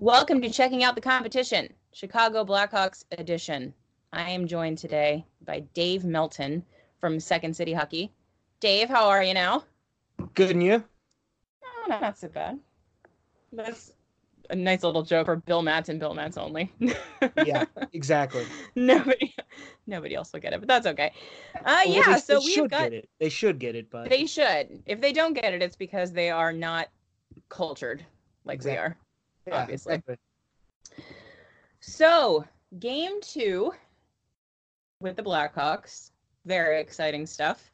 Welcome to Checking Out the Competition, Chicago Blackhawks edition. I am joined today by Dave Melton from Second City Hockey. Dave, how are you now? Good, and you? Oh, not, so bad. That's a nice little joke for Bill Matz and Bill Matz only. yeah, exactly. nobody, nobody else will get it, but that's okay. Uh, Well, yeah, they, so they we've should got. get it. They should get it, but They should. If they don't get it, it's because they are not cultured like we Exactly. are. Yeah, obviously. exactly. So, game two with the Blackhawks. Very exciting stuff.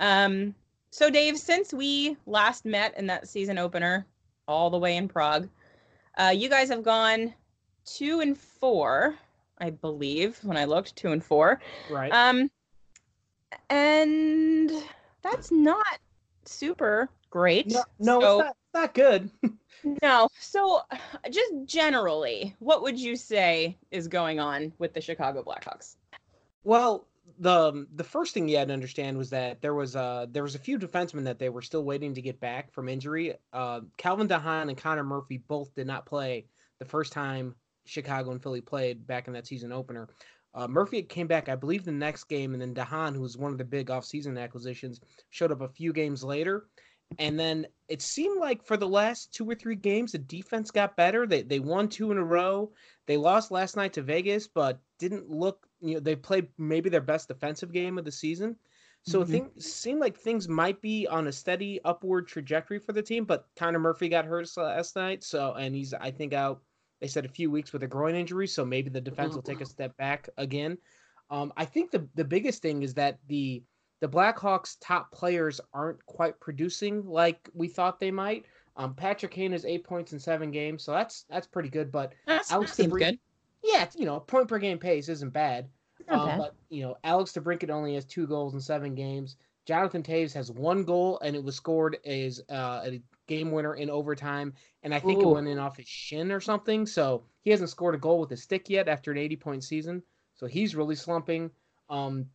Um, so, Dave, since we last met in that season opener, all the way in Prague, uh, you guys have gone two and four, I believe, when I looked, two and four. Right. Um, and that's not super great. no, no, So- it's not. It's not good. no. So, just generally, what would you say is going on with the Chicago Blackhawks? Well, the the first thing you had to understand was that there was uh there was a few defensemen that they were still waiting to get back from injury. Uh, Calvin DeHaan and Connor Murphy both did not play the first time Chicago and Philly played back in that season opener. Uh, Murphy came back, I believe, the next game, and then DeHaan, who was one of the big offseason acquisitions, showed up a few games later. And then it seemed like for the last two or three games, the defense got better. They they won two in a row. They lost last night to Vegas, but didn't look. You know, they played maybe their best defensive game of the season. So Mhm. things seemed like things might be on a steady upward trajectory for the team. But Connor Murphy got hurt last night, so and he's I think out. They said a few weeks with a groin injury, so maybe the defense will take a step back again. Um, I think the the biggest thing is that the the Blackhawks' top players aren't quite producing like we thought they might. Um, Patrick Kane has eight points in seven games, so that's that's pretty good. But That Alex seems DeBrincat- good. yeah, you know, point per game pace isn't bad. Um, bad. but you know, Alex DeBrincat only has two goals in seven games. Jonathan Toews has one goal, and it was scored as uh, a game winner in overtime. And I think it went in off his shin or something. So he hasn't scored a goal with his stick yet after an 80 point season. So he's really slumping. Um,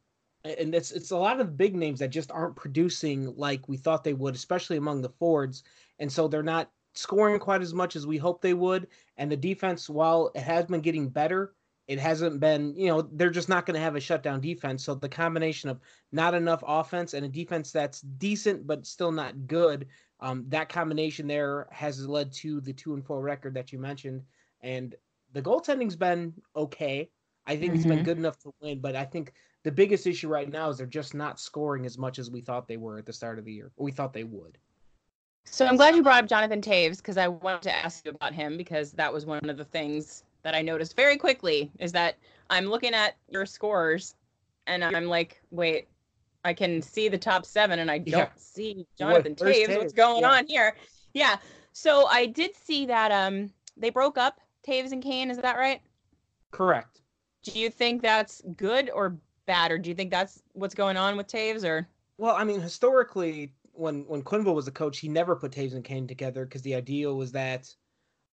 and it's it's a lot of big names that just aren't producing like we thought they would, especially among the forwards. And so they're not scoring quite as much as we hoped they would. And the defense, while it has been getting better, it hasn't been, you know, they're just not going to have a shutdown defense. So the combination of not enough offense and a defense that's decent but still not good, um, that combination there has led to the two and four record that you mentioned. And the goaltending's been okay. I think it's been Mhm. good enough to win, but I think the biggest issue right now is they're just not scoring as much as we thought they were at the start of the year. Or we thought they would. So I'm glad you brought up Jonathan Toews because I wanted to ask you about him because that was one of the things that I noticed very quickly is that I'm looking at your scores and I'm like, wait, I can see the top seven and I don't Yeah. see Jonathan where's Toews. What's going Yeah. on here? Yeah. So I did see that um they broke up Toews and Kane. Is that right? Correct. Do you think that's good or bad, or do you think that's what's going on with Toews? Or Well, I mean, historically, when when Quenneville was the coach, he never put Toews and Kane together because the idea was that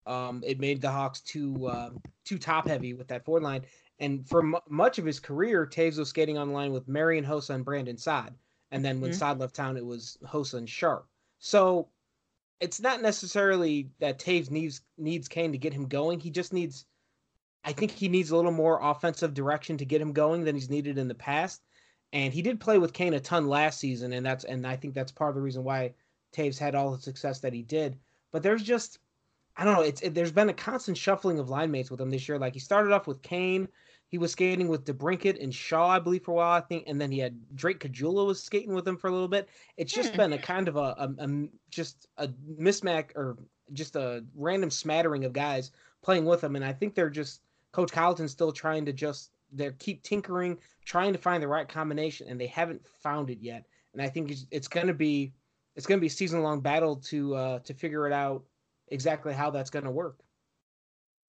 um, it made the Hawks too uh, too top heavy with that forward line. And for mu much of his career, Toews was skating on the line with Marian Hossa and Brandon Saad. And then when Mhm. Saad left town, it was Hossa and Sharp. So it's not necessarily that Toews needs needs Kane to get him going. He just needs, I think he needs a little more offensive direction to get him going than he's needed in the past. And he did play with Kane a ton last season, and that's and I think that's part of the reason why Toews had all the success that he did. But there's just I don't know. It's it, there's been a constant shuffling of line mates with him this year. Like he started off with Kane, he was skating with DeBrincat and Shaw, I believe, for a while. I think, and then he had Drake Caggiula was skating with him for a little bit. It's just Hmm. been a kind of a, a, a just a mismatch or just a random smattering of guys playing with him. And I think they're just Coach Colliton's still trying to just they keep tinkering, trying to find the right combination, and they haven't found it yet. And I think it's, it's going to be it's going to be a season long battle to uh, to figure it out exactly how that's going to work.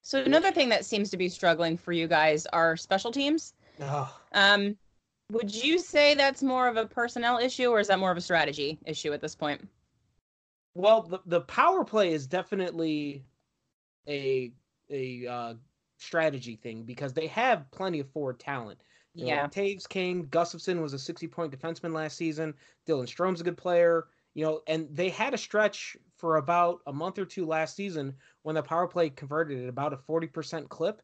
so another thing that seems to be struggling for you guys are special teams. Oh, Um, would you say that's more of a personnel issue, or is that more of a strategy issue at this point? well, the the power play is definitely a a uh, strategy thing because they have plenty of forward talent. You know, Yeah. Toews, Kane, Gustafsson was a 60 point defenseman last season. Dylan Strome's a good player. You know, and they had a stretch for about a month or two last season when the power play converted at about a 40% clip,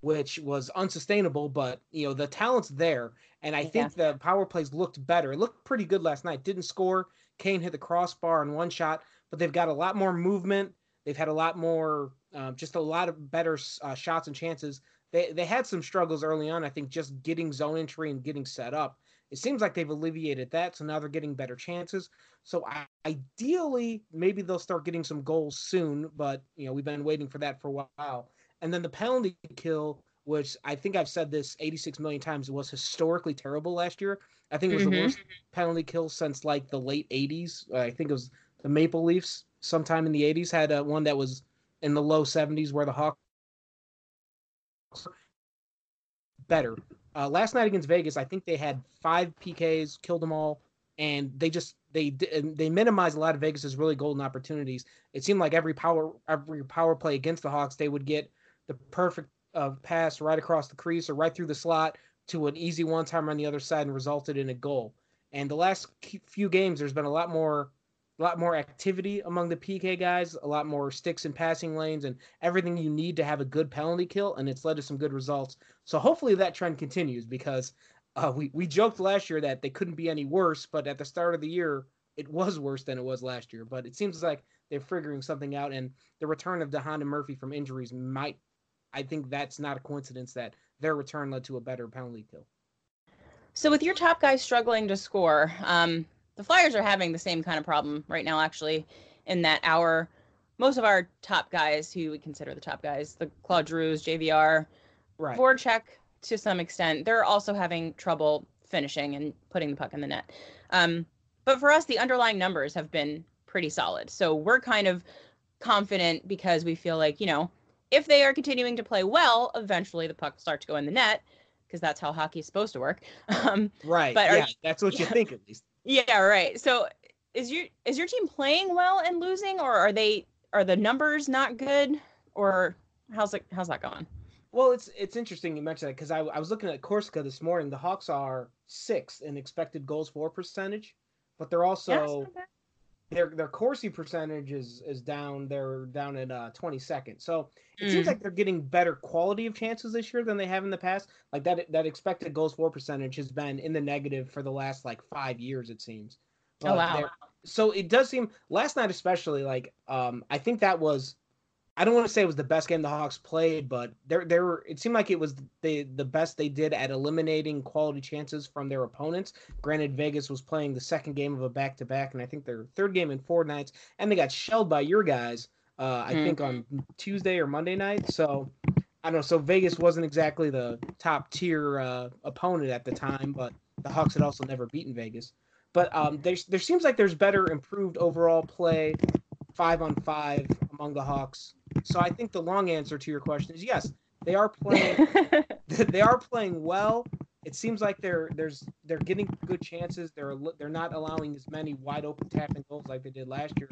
which was unsustainable, but you know, the talent's there. And I yeah. think the power plays looked better. It looked pretty good last night. Didn't score. Kane hit the crossbar in one shot, but they've got a lot more movement. They've had a lot more, uh, just a lot of better uh, shots and chances. They they had some struggles early on. I think just getting zone entry and getting set up. It seems like they've alleviated that, so now they're getting better chances. So I, ideally, maybe they'll start getting some goals soon. But you know, we've been waiting for that for a while. And then the penalty kill, which I think I've said this 86 million times, was historically terrible last year. I think it was mm-hmm. the worst penalty kill since like the late 80s. I think it was the Maple Leafs sometime in the 80s had a, one that was in the low 70s where the Hawks better. Uh, last night against Vegas, I think they had five PKs, killed them all, and they just they they minimized a lot of Vegas's really golden opportunities. It seemed like every power every power play against the Hawks, they would get the perfect uh, pass right across the crease or right through the slot to an easy one timer on the other side and resulted in a goal. And the last few games, there's been a lot more a lot more activity among the PK guys, a lot more sticks and passing lanes, and everything you need to have a good penalty kill, and it's led to some good results. So hopefully that trend continues because uh, we we joked last year that they couldn't be any worse, but at the start of the year it was worse than it was last year. But it seems like they're figuring something out, and the return of DeHonda Murphy from injuries might. I think that's not a coincidence that their return led to a better penalty kill. So with your top guys struggling to score, um, the Flyers are having the same kind of problem right now, actually, in that our most of our top guys, who we consider the top guys, the Claude Giroux, JVR, right. Voracek, to some extent, they're also having trouble finishing and putting the puck in the net. Um, but for us, the underlying numbers have been pretty solid. So we're kind of confident because we feel like, you know, if they are continuing to play well, eventually the puck will start to go in the net because that's how hockey is supposed to work. Um, right. But yeah, you, that's what you think at least. Yeah, right. So is your is your team playing well and losing, or are they are the numbers not good, or how's it how's that going? Well, it's it's interesting you mentioned that because I, I was looking at Corsica this morning. The Hawks are sixth in expected goals for percentage, but they're also their their Corsi percentage is is down. They're down at uh, 22nd. So it mm. seems like they're getting better quality of chances this year than they have in the past. Like that that expected goals for percentage has been in the negative for the last like five years. It seems. But oh wow. So it does seem last night especially like um I think that was I don't want to say it was the best game the Hawks played, but there there it seemed like it was the the best they did at eliminating quality chances from their opponents. Granted, Vegas was playing the second game of a back to back, and I think their third game in four nights, and they got shelled by your guys. Uh, I mm-hmm. think on Tuesday or Monday night. So I don't know. So Vegas wasn't exactly the top tier uh, opponent at the time, but the Hawks had also never beaten Vegas. But um, there there seems like there's better improved overall play five on five among the Hawks. So I think the long answer to your question is yes, they are playing. they are playing well. It seems like they're there's they're getting good chances. They're they're not allowing as many wide open tapping goals like they did last year.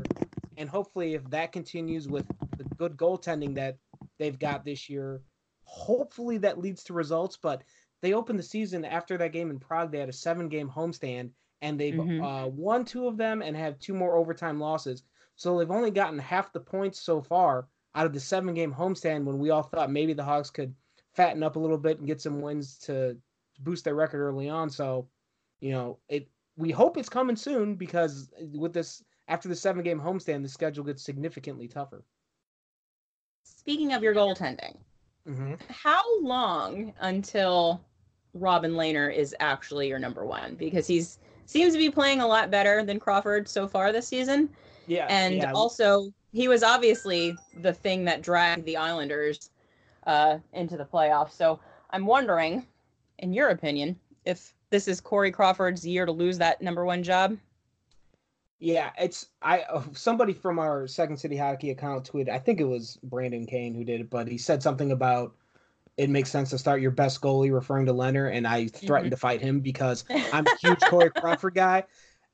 And hopefully, if that continues with the good goaltending that they've got this year, hopefully that leads to results. But they opened the season after that game in Prague. They had a seven game homestand and they've mm-hmm. uh, won two of them and have two more overtime losses. So they've only gotten half the points so far out of the seven game homestand when we all thought maybe the Hawks could fatten up a little bit and get some wins to boost their record early on. So, you know, it we hope it's coming soon because with this after the seven game homestand, the schedule gets significantly tougher. Speaking of your goaltending, mm-hmm. how long until Robin Lehner is actually your number one? Because he's seems to be playing a lot better than Crawford so far this season. Yeah. And yeah. also, he was obviously the thing that dragged the Islanders uh, into the playoffs. So I'm wondering, in your opinion, if this is Corey Crawford's year to lose that number one job. Yeah, it's I uh, somebody from our Second City Hockey account tweeted. I think it was Brandon Kane who did it, but he said something about it makes sense to start your best goalie, referring to Lehner, and I threatened mm-hmm. to fight him because I'm a huge Corey Crawford guy,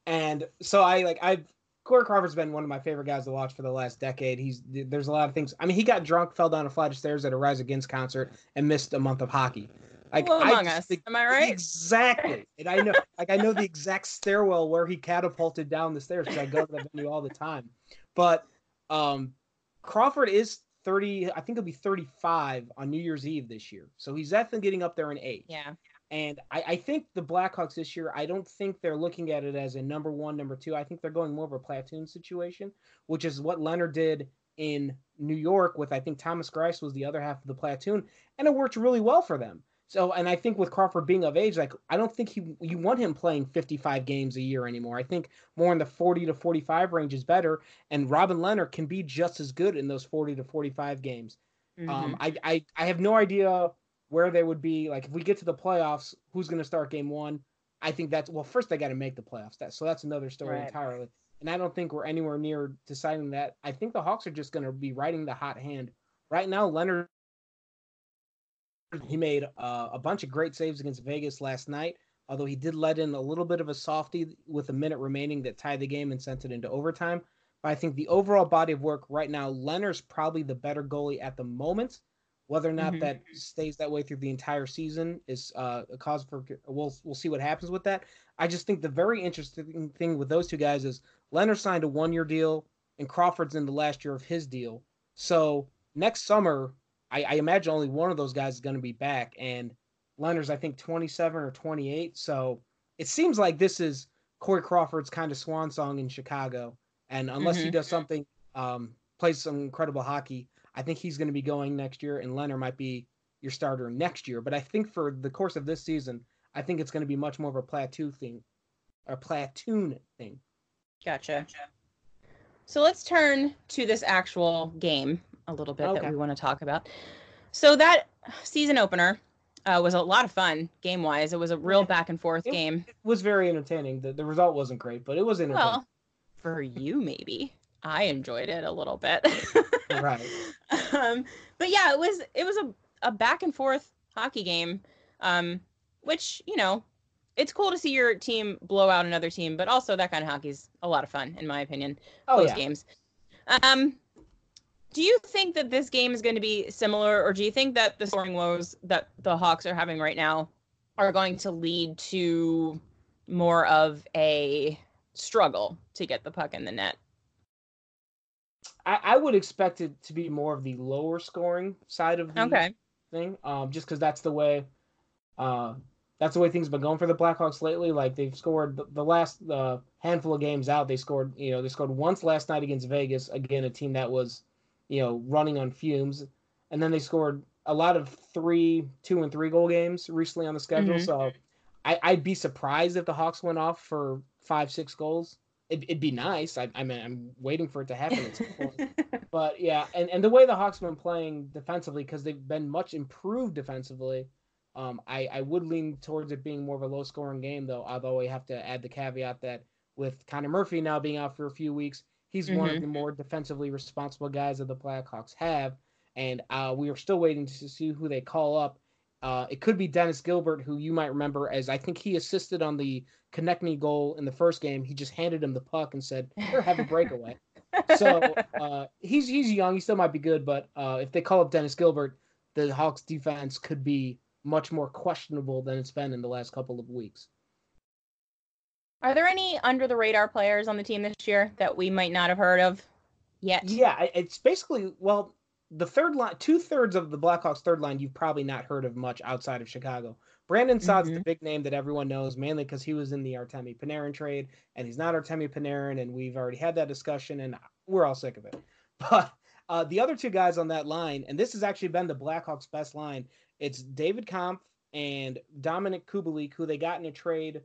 and so I like I've Corey Crawford's been one of my favorite guys to watch for the last decade. He's there's a lot of things. I mean, he got drunk, fell down a flight of stairs at a Rise Against concert, and missed a month of hockey. Like well, among I us, am I right? Exactly. And I know, like, I know the exact stairwell where he catapulted down the stairs because I go to that venue all the time. But um, Crawford is 30, I think he'll be 35 on New Year's Eve this year. So he's definitely getting up there in age. Yeah. And I, I think the Blackhawks this year, I don't think they're looking at it as a number one, number two. I think they're going more of a platoon situation, which is what Lehner did in New York with, I think Thomas Greiss was the other half of the platoon, and it worked really well for them. So, and I think with Crawford being of age, like I don't think he you want him playing 55 games a year anymore. I think more in the 40 to 45 range is better, and Robin Lehner can be just as good in those 40 to 45 games. Um, Mhm. I, I I have no idea where they would be. Like if we get to the playoffs, who's going to start game one? I think that's well. First, they got to make the playoffs. That so that's another story Right. entirely. And I don't think we're anywhere near deciding that. I think the Hawks are just going to be riding the hot hand right now. Lehner he made uh, a bunch of great saves against Vegas last night. Although he did let in a little bit of a softie with a minute remaining that tied the game and sent it into overtime. But I think the overall body of work right now, Lehner's probably the better goalie at the moment. Whether or not Mhm. that stays that way through the entire season is uh, a cause for we'll we'll see what happens with that. I just think the very interesting thing with those two guys is Lehner signed a one year deal and Crawford's in the last year of his deal. So next summer, I, I imagine only one of those guys is going to be back, and Lehner's I think 27 or 28. So it seems like this is Corey Crawford's kind of swan song in Chicago, and unless he Mhm. does something, um, plays some incredible hockey, I think he's going to be going next year, and Lehner might be your starter next year. But I think for the course of this season, I think it's going to be much more of a plateau thing, a platoon thing. Gotcha. So let's turn to this actual game a little bit Okay. that we want to talk about. So that season opener uh, was a lot of fun game wise. It was a real Yeah. back and forth It- game. It was very entertaining. The, the result wasn't great, but it was entertaining. Well, for you maybe. I enjoyed it a little bit. right. um, but yeah, it was it was a, a back and forth hockey game, um, which you know, it's cool to see your team blow out another team, but also that kind of hockey's a lot of fun in my opinion. Oh Those yeah. games. Um, do you think that this game is going to be similar, or do you think that the scoring woes that the Hawks are having right now are going to lead to more of a struggle to get the puck in the net? I, I would expect it to be more of the lower scoring side of the Okay. thing, um, just because that's the way, uh, that's the way things have been going for the Blackhawks lately. Like they've scored the, the last uh, handful of games out, they scored, you know, they scored once last night against Vegas, again a team that was, you know, running on fumes, and then they scored a lot of three, two, and three goal games recently on the schedule. Mhm. So I, I'd be surprised if the Hawks went off for five, six goals. It, it'd be nice. I, I mean, I'm waiting for it to happen at some point. But yeah, and, and the way the Hawks have been playing defensively, because they've been much improved defensively, um, I, I would lean towards it being more of a low scoring game, though. Although I have to add the caveat that with Connor Murphy now being out for a few weeks, he's one of the more defensively responsible guys that the Blackhawks have. And uh, we are still waiting to see who they call up. Uh, it could be Dennis Gilbert, who you might remember as I think he assisted on the Konecny goal in the first game. He just handed him the puck and said, "Here, have a breakaway." so uh, he's he's young. He still might be good, but uh, if they call up Dennis Gilbert, the Hawks defense could be much more questionable than it's been in the last couple of weeks. Are there any under the radar players on the team this year that we might not have heard of yet? Yeah, it's basically well, the third line, two thirds of the Blackhawks' third line, you've probably not heard of much outside of Chicago. Brandon Saad's the big name that everyone knows, mainly because he was in the Artemi Panarin trade, and he's not Artemi Panarin, and we've already had that discussion, and we're all sick of it. But uh, the other two guys on that line, and this has actually been the Blackhawks' best line, it's David Kampf and Dominik Kubalik, who they got in a trade.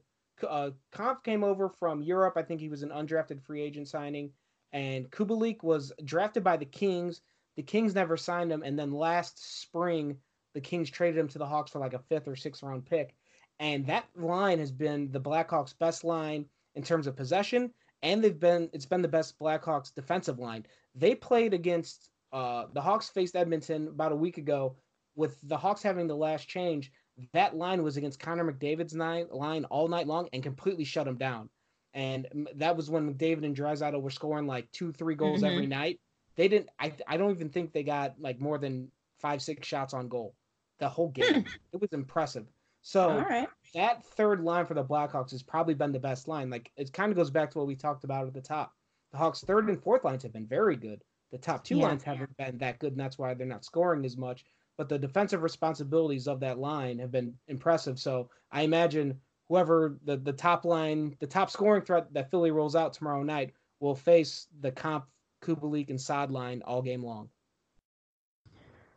Uh, Kampf came over from Europe. I think he was an undrafted free agent signing and Kubalik was drafted by the Kings. The Kings never signed him, and then last spring, the Kings traded him to the Hawks for like a fifth or sixth round pick. And that line has been the Blackhawks' best line in terms of possession, and they've been it's been the best Blackhawks defensive line. They played against uh, the Hawks faced Edmonton about a week ago. With the Hawks having the last change, that line was against Connor McDavid's nine, line all night long and completely shut him down and that was when McDavid and Draisaitl were scoring like two, three goals every night. They didn't. I I don't even think they got like more than five, six shots on goal. the whole game. Hmm. it was impressive. So All right. that third line for the Blackhawks has probably been the best line. Like it kind of goes back to what we talked about at the top. The Hawks' third and fourth lines have been very good. The top two Yeah. lines haven't been that good, and that's why they're not scoring as much. But the defensive responsibilities of that line have been impressive. So I imagine whoever the, the top line, the top scoring threat that Philly rolls out tomorrow night will face the Kampf Kubalik and Saad line all game long.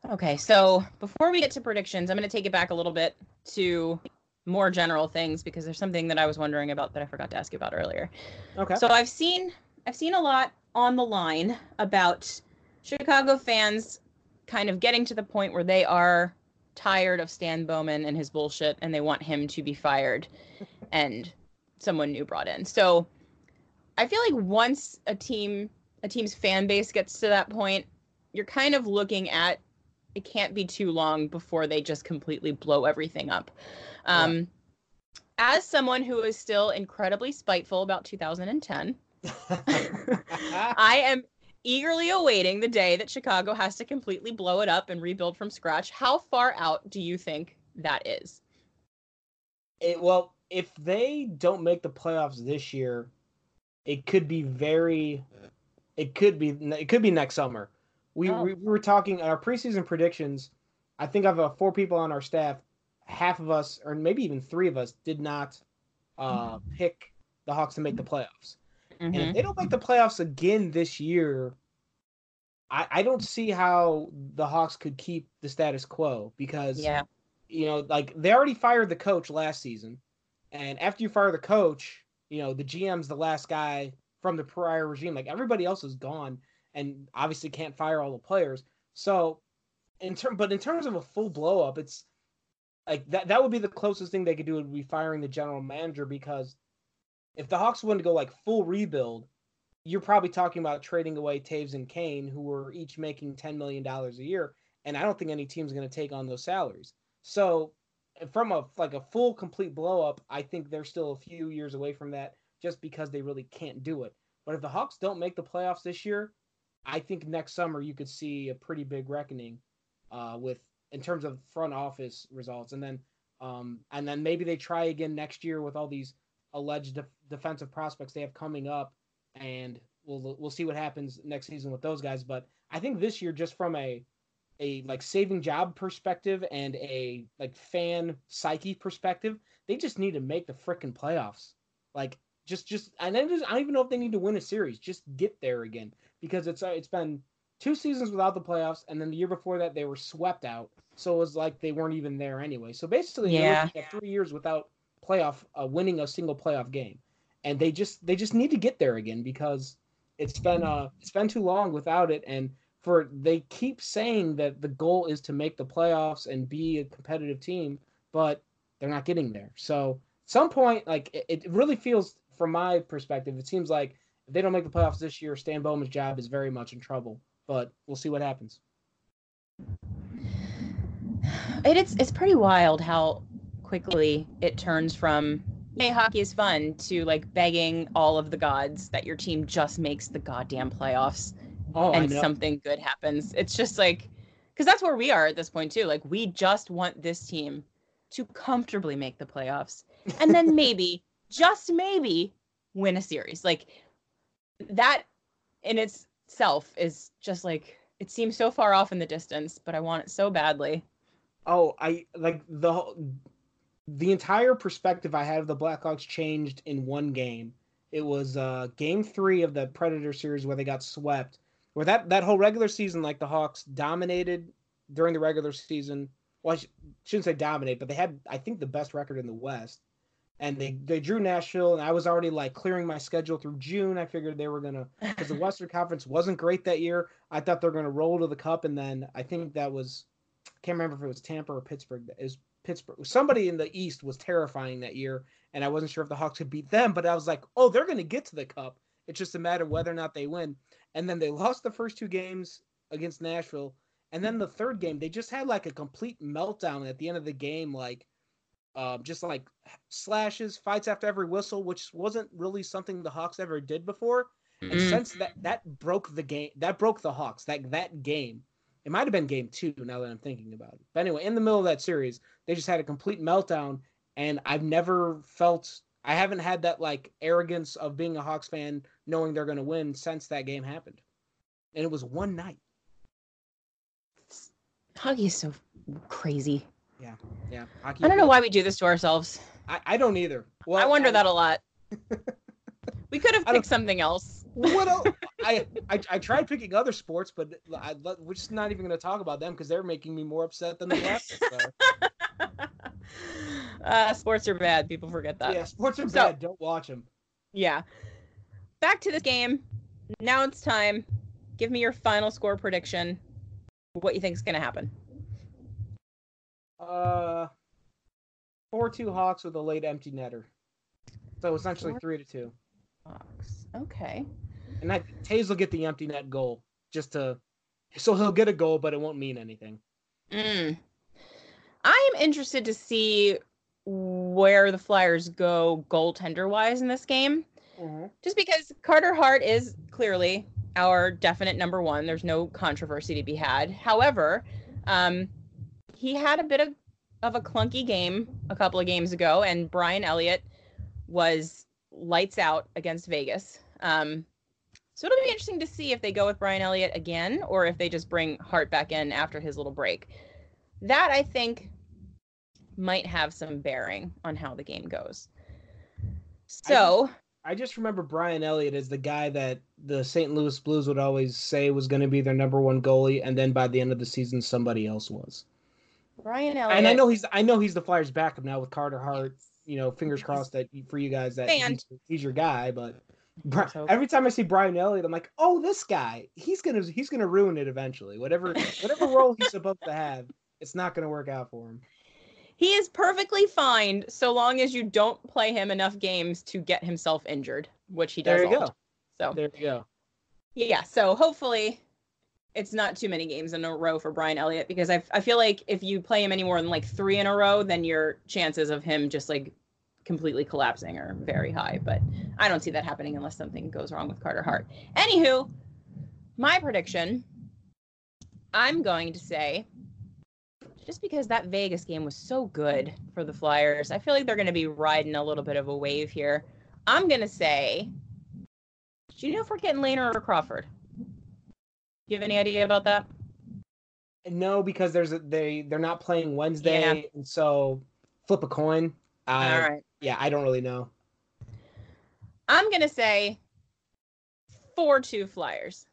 Okay, so before we get to predictions, I'm going to take it back a little bit to more general things because there's something that I was wondering about that I forgot to ask you about earlier. Okay. So I've seen I've seen a lot on the line about Chicago fans kind of getting to the point where they are tired of Stan Bowman and his bullshit and they want him to be fired and someone new brought in. So I feel like once a team a team's fan base gets to that point, you're kind of looking at it can't be too long before they just completely blow everything up. Um, As someone who is still incredibly spiteful about 2010, I am eagerly awaiting the day that Chicago has to completely blow it up and rebuild from scratch. How far out do you think that is? It, well, if they don't make the playoffs this year, it could be very. It could be. It could be next summer. We Oh. we, we were talking our preseason predictions. I think of uh, four people on our staff. Half of us, or maybe even three of us, did not uh, pick the Hawks to make the playoffs. And if Mhm. they don't make the playoffs again this year, I, I don't see how the Hawks could keep the status quo because Yeah. you know, like they already fired the coach last season, and after you fire the coach, you know the GM's the last guy from the prior regime. Like everybody else is gone, and obviously can't fire all the players. So, in term, but in terms of a full blow up, it's like that. That would be the closest thing they could do would be firing the general manager because if the Hawks wanted to go like full rebuild, you're probably talking about trading away Toews and Kane, who were each making ten million dollars a year, and I don't think any team's going to take on those salaries. So from a like a full complete blow up, I think they're still a few years away from that just because they really can't do it. But if the Hawks don't make the playoffs this year, I think next summer you could see a pretty big reckoning uh, with in terms of front office results, and then um, and then maybe they try again next year with all these alleged def- defensive prospects they have coming up, and we'll we'll see what happens next season with those guys. But I think this year, just from a a like saving job perspective and a like fan psyche perspective, they just need to make the freaking playoffs. Like just just and then just, I don't even know if they need to win a series. Just get there again because it's uh, it's been two seasons without the playoffs, and then the year before that they were swept out. So it was like they weren't even there anyway. So basically, Yeah. three years without playoff uh, winning a single playoff game, and they just they just need to get there again because it's been uh it's been too long without it and for they keep saying that the goal is to make the playoffs and be a competitive team, but they're not getting there. So at some point, like it, it really feels from my perspective, it seems like if they don't make the playoffs this year, Stan Bowman's job is very much in trouble. But we'll see what happens. It, it's it's pretty wild how quickly it turns from hey hockey is fun to like begging all of the gods that your team just makes the goddamn playoffs Oh, and something good happens. It's just like because that's where we are at this point too. Like we just want this team to comfortably make the playoffs and then maybe just maybe win a series. Like that in itself is just like it seems so far off in the distance, but I want it so badly. Oh, I like the the entire perspective I had of the Blackhawks changed in one game. It was uh game 3 of the Predator series where they got swept. Where that that whole regular season like the Hawks dominated during the regular season. Well, I sh- shouldn't say dominate, but they had I think the best record in the West. And they they drew Nashville and I was already like clearing my schedule through June. I figured they were going to because the Western Conference wasn't great that year. I thought they were going to roll to the cup, and then I think that was can't remember if it was Tampa or Pittsburgh. It was Pittsburgh. Somebody in the East was terrifying that year, and I wasn't sure if the Hawks could beat them. But I was like, oh, they're going to get to the cup. It's just a matter of whether or not they win. And then they lost the first two games against Nashville, and then the third game they just had like a complete meltdown at the end of the game, like. Uh, just like slashes, fights after every whistle, which wasn't really something the Hawks ever did before. And Mm. since that that broke the game, that broke the Hawks. That that game, It might have been game two now that I'm thinking about it. But anyway, in the middle of that series, they just had a complete meltdown, and I've never felt I haven't had that like arrogance of being a Hawks fan, knowing they're going to win since that game happened, and it was one night. Hockey is so crazy. Yeah, yeah. Hockey I don't know why we do this to ourselves. I, I don't either. Well, I wonder I, that a lot. we could have picked something else. What else? I, I I tried picking other sports, but I, we're just not even going to talk about them because they're making me more upset than the rest. So. uh, sports are bad. People forget that. yeah, sports are So- bad. Don't watch them. Yeah. Back to this game. Now it's time. Give me your final score prediction. What you think is going to happen? Uh, four two Hawks with a late empty netter. So essentially Four- three to two. Hawks. Okay. And that Toews will get the empty net goal just to, so he'll get a goal, but it won't mean anything. Mm. I am interested to see where the Flyers go goaltender wise in this game. Just because Carter Hart is clearly our definite number one. There's no controversy to be had. However, um, he had a bit of, of a clunky game a couple of games ago, and Brian Elliott was lights out against Vegas. Um, so it'll be interesting to see if they go with Brian Elliott again or if they just bring Hart back in after his little break. That I think might have some bearing on how the game goes. So, I just remember Brian Elliott as the guy that the St. Louis Blues would always say was going to be their number one goalie, and then by the end of the season, somebody else was. Brian Elliott. And I know he's I know he's the Flyers' backup now with Carter Hart. You know, fingers crossed that for you guys that he's, he's your guy. But Bri- Let's hope. every time I see Brian Elliott, I'm like, oh, this guy, he's gonna he's gonna ruin it eventually. Whatever whatever role he's supposed to have, it's not gonna work out for him. He is perfectly fine so long as you don't play him enough games to get himself injured, which he does. There you go. time. So There you go. yeah, so hopefully it's not too many games in a row for Brian Elliott because I I feel like if you play him any more than like three in a row, then your chances of him just like completely collapsing are very high. But I don't see that happening unless something goes wrong with Carter Hart. Anywho, my prediction, I'm going to say just because that Vegas game was so good for the Flyers, I feel like they're going to be riding a little bit of a wave here. I'm going to say, do you know if we're getting Lehner or Crawford? You have any idea about that? No, because there's a, they they're not playing Wednesday, Yeah. and so flip a coin. Uh, All right. Yeah, I don't really know. I'm going to say 4 2 Flyers.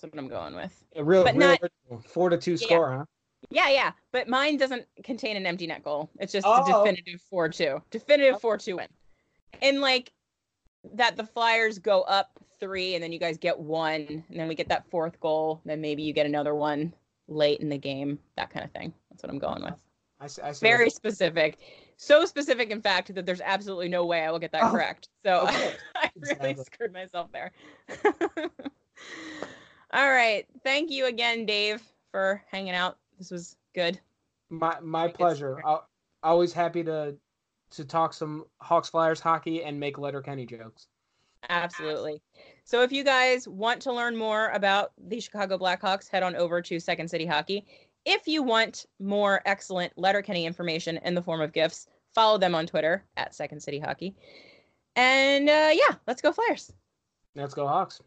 That's what I'm going with. A real, But real not- four to two Yeah. score, huh? Yeah, yeah. But mine doesn't contain an empty net goal. It's just Oh. a definitive 4 2. Definitive 4 2 win. And like that the Flyers go up three and then you guys get one and then we get that fourth goal. Then maybe you get another one late in the game. That kind of thing. That's what I'm going with. I, see- I see Very specific. So specific, in fact, that there's absolutely no way I will get that Oh, correct. So okay. I really Exactly. screwed myself there. All right. Thank you again, Dave, for hanging out. This was good. My my pleasure. I'll, always happy to to talk some Hawks Flyers hockey and make Letterkenny jokes. Absolutely. So if you guys want to learn more about the Chicago Blackhawks, head on over to Second City Hockey. If you want more excellent Letterkenny information in the form of gifts, follow them on Twitter at Second City Hockey. And uh, yeah, let's go Flyers. Let's go Hawks.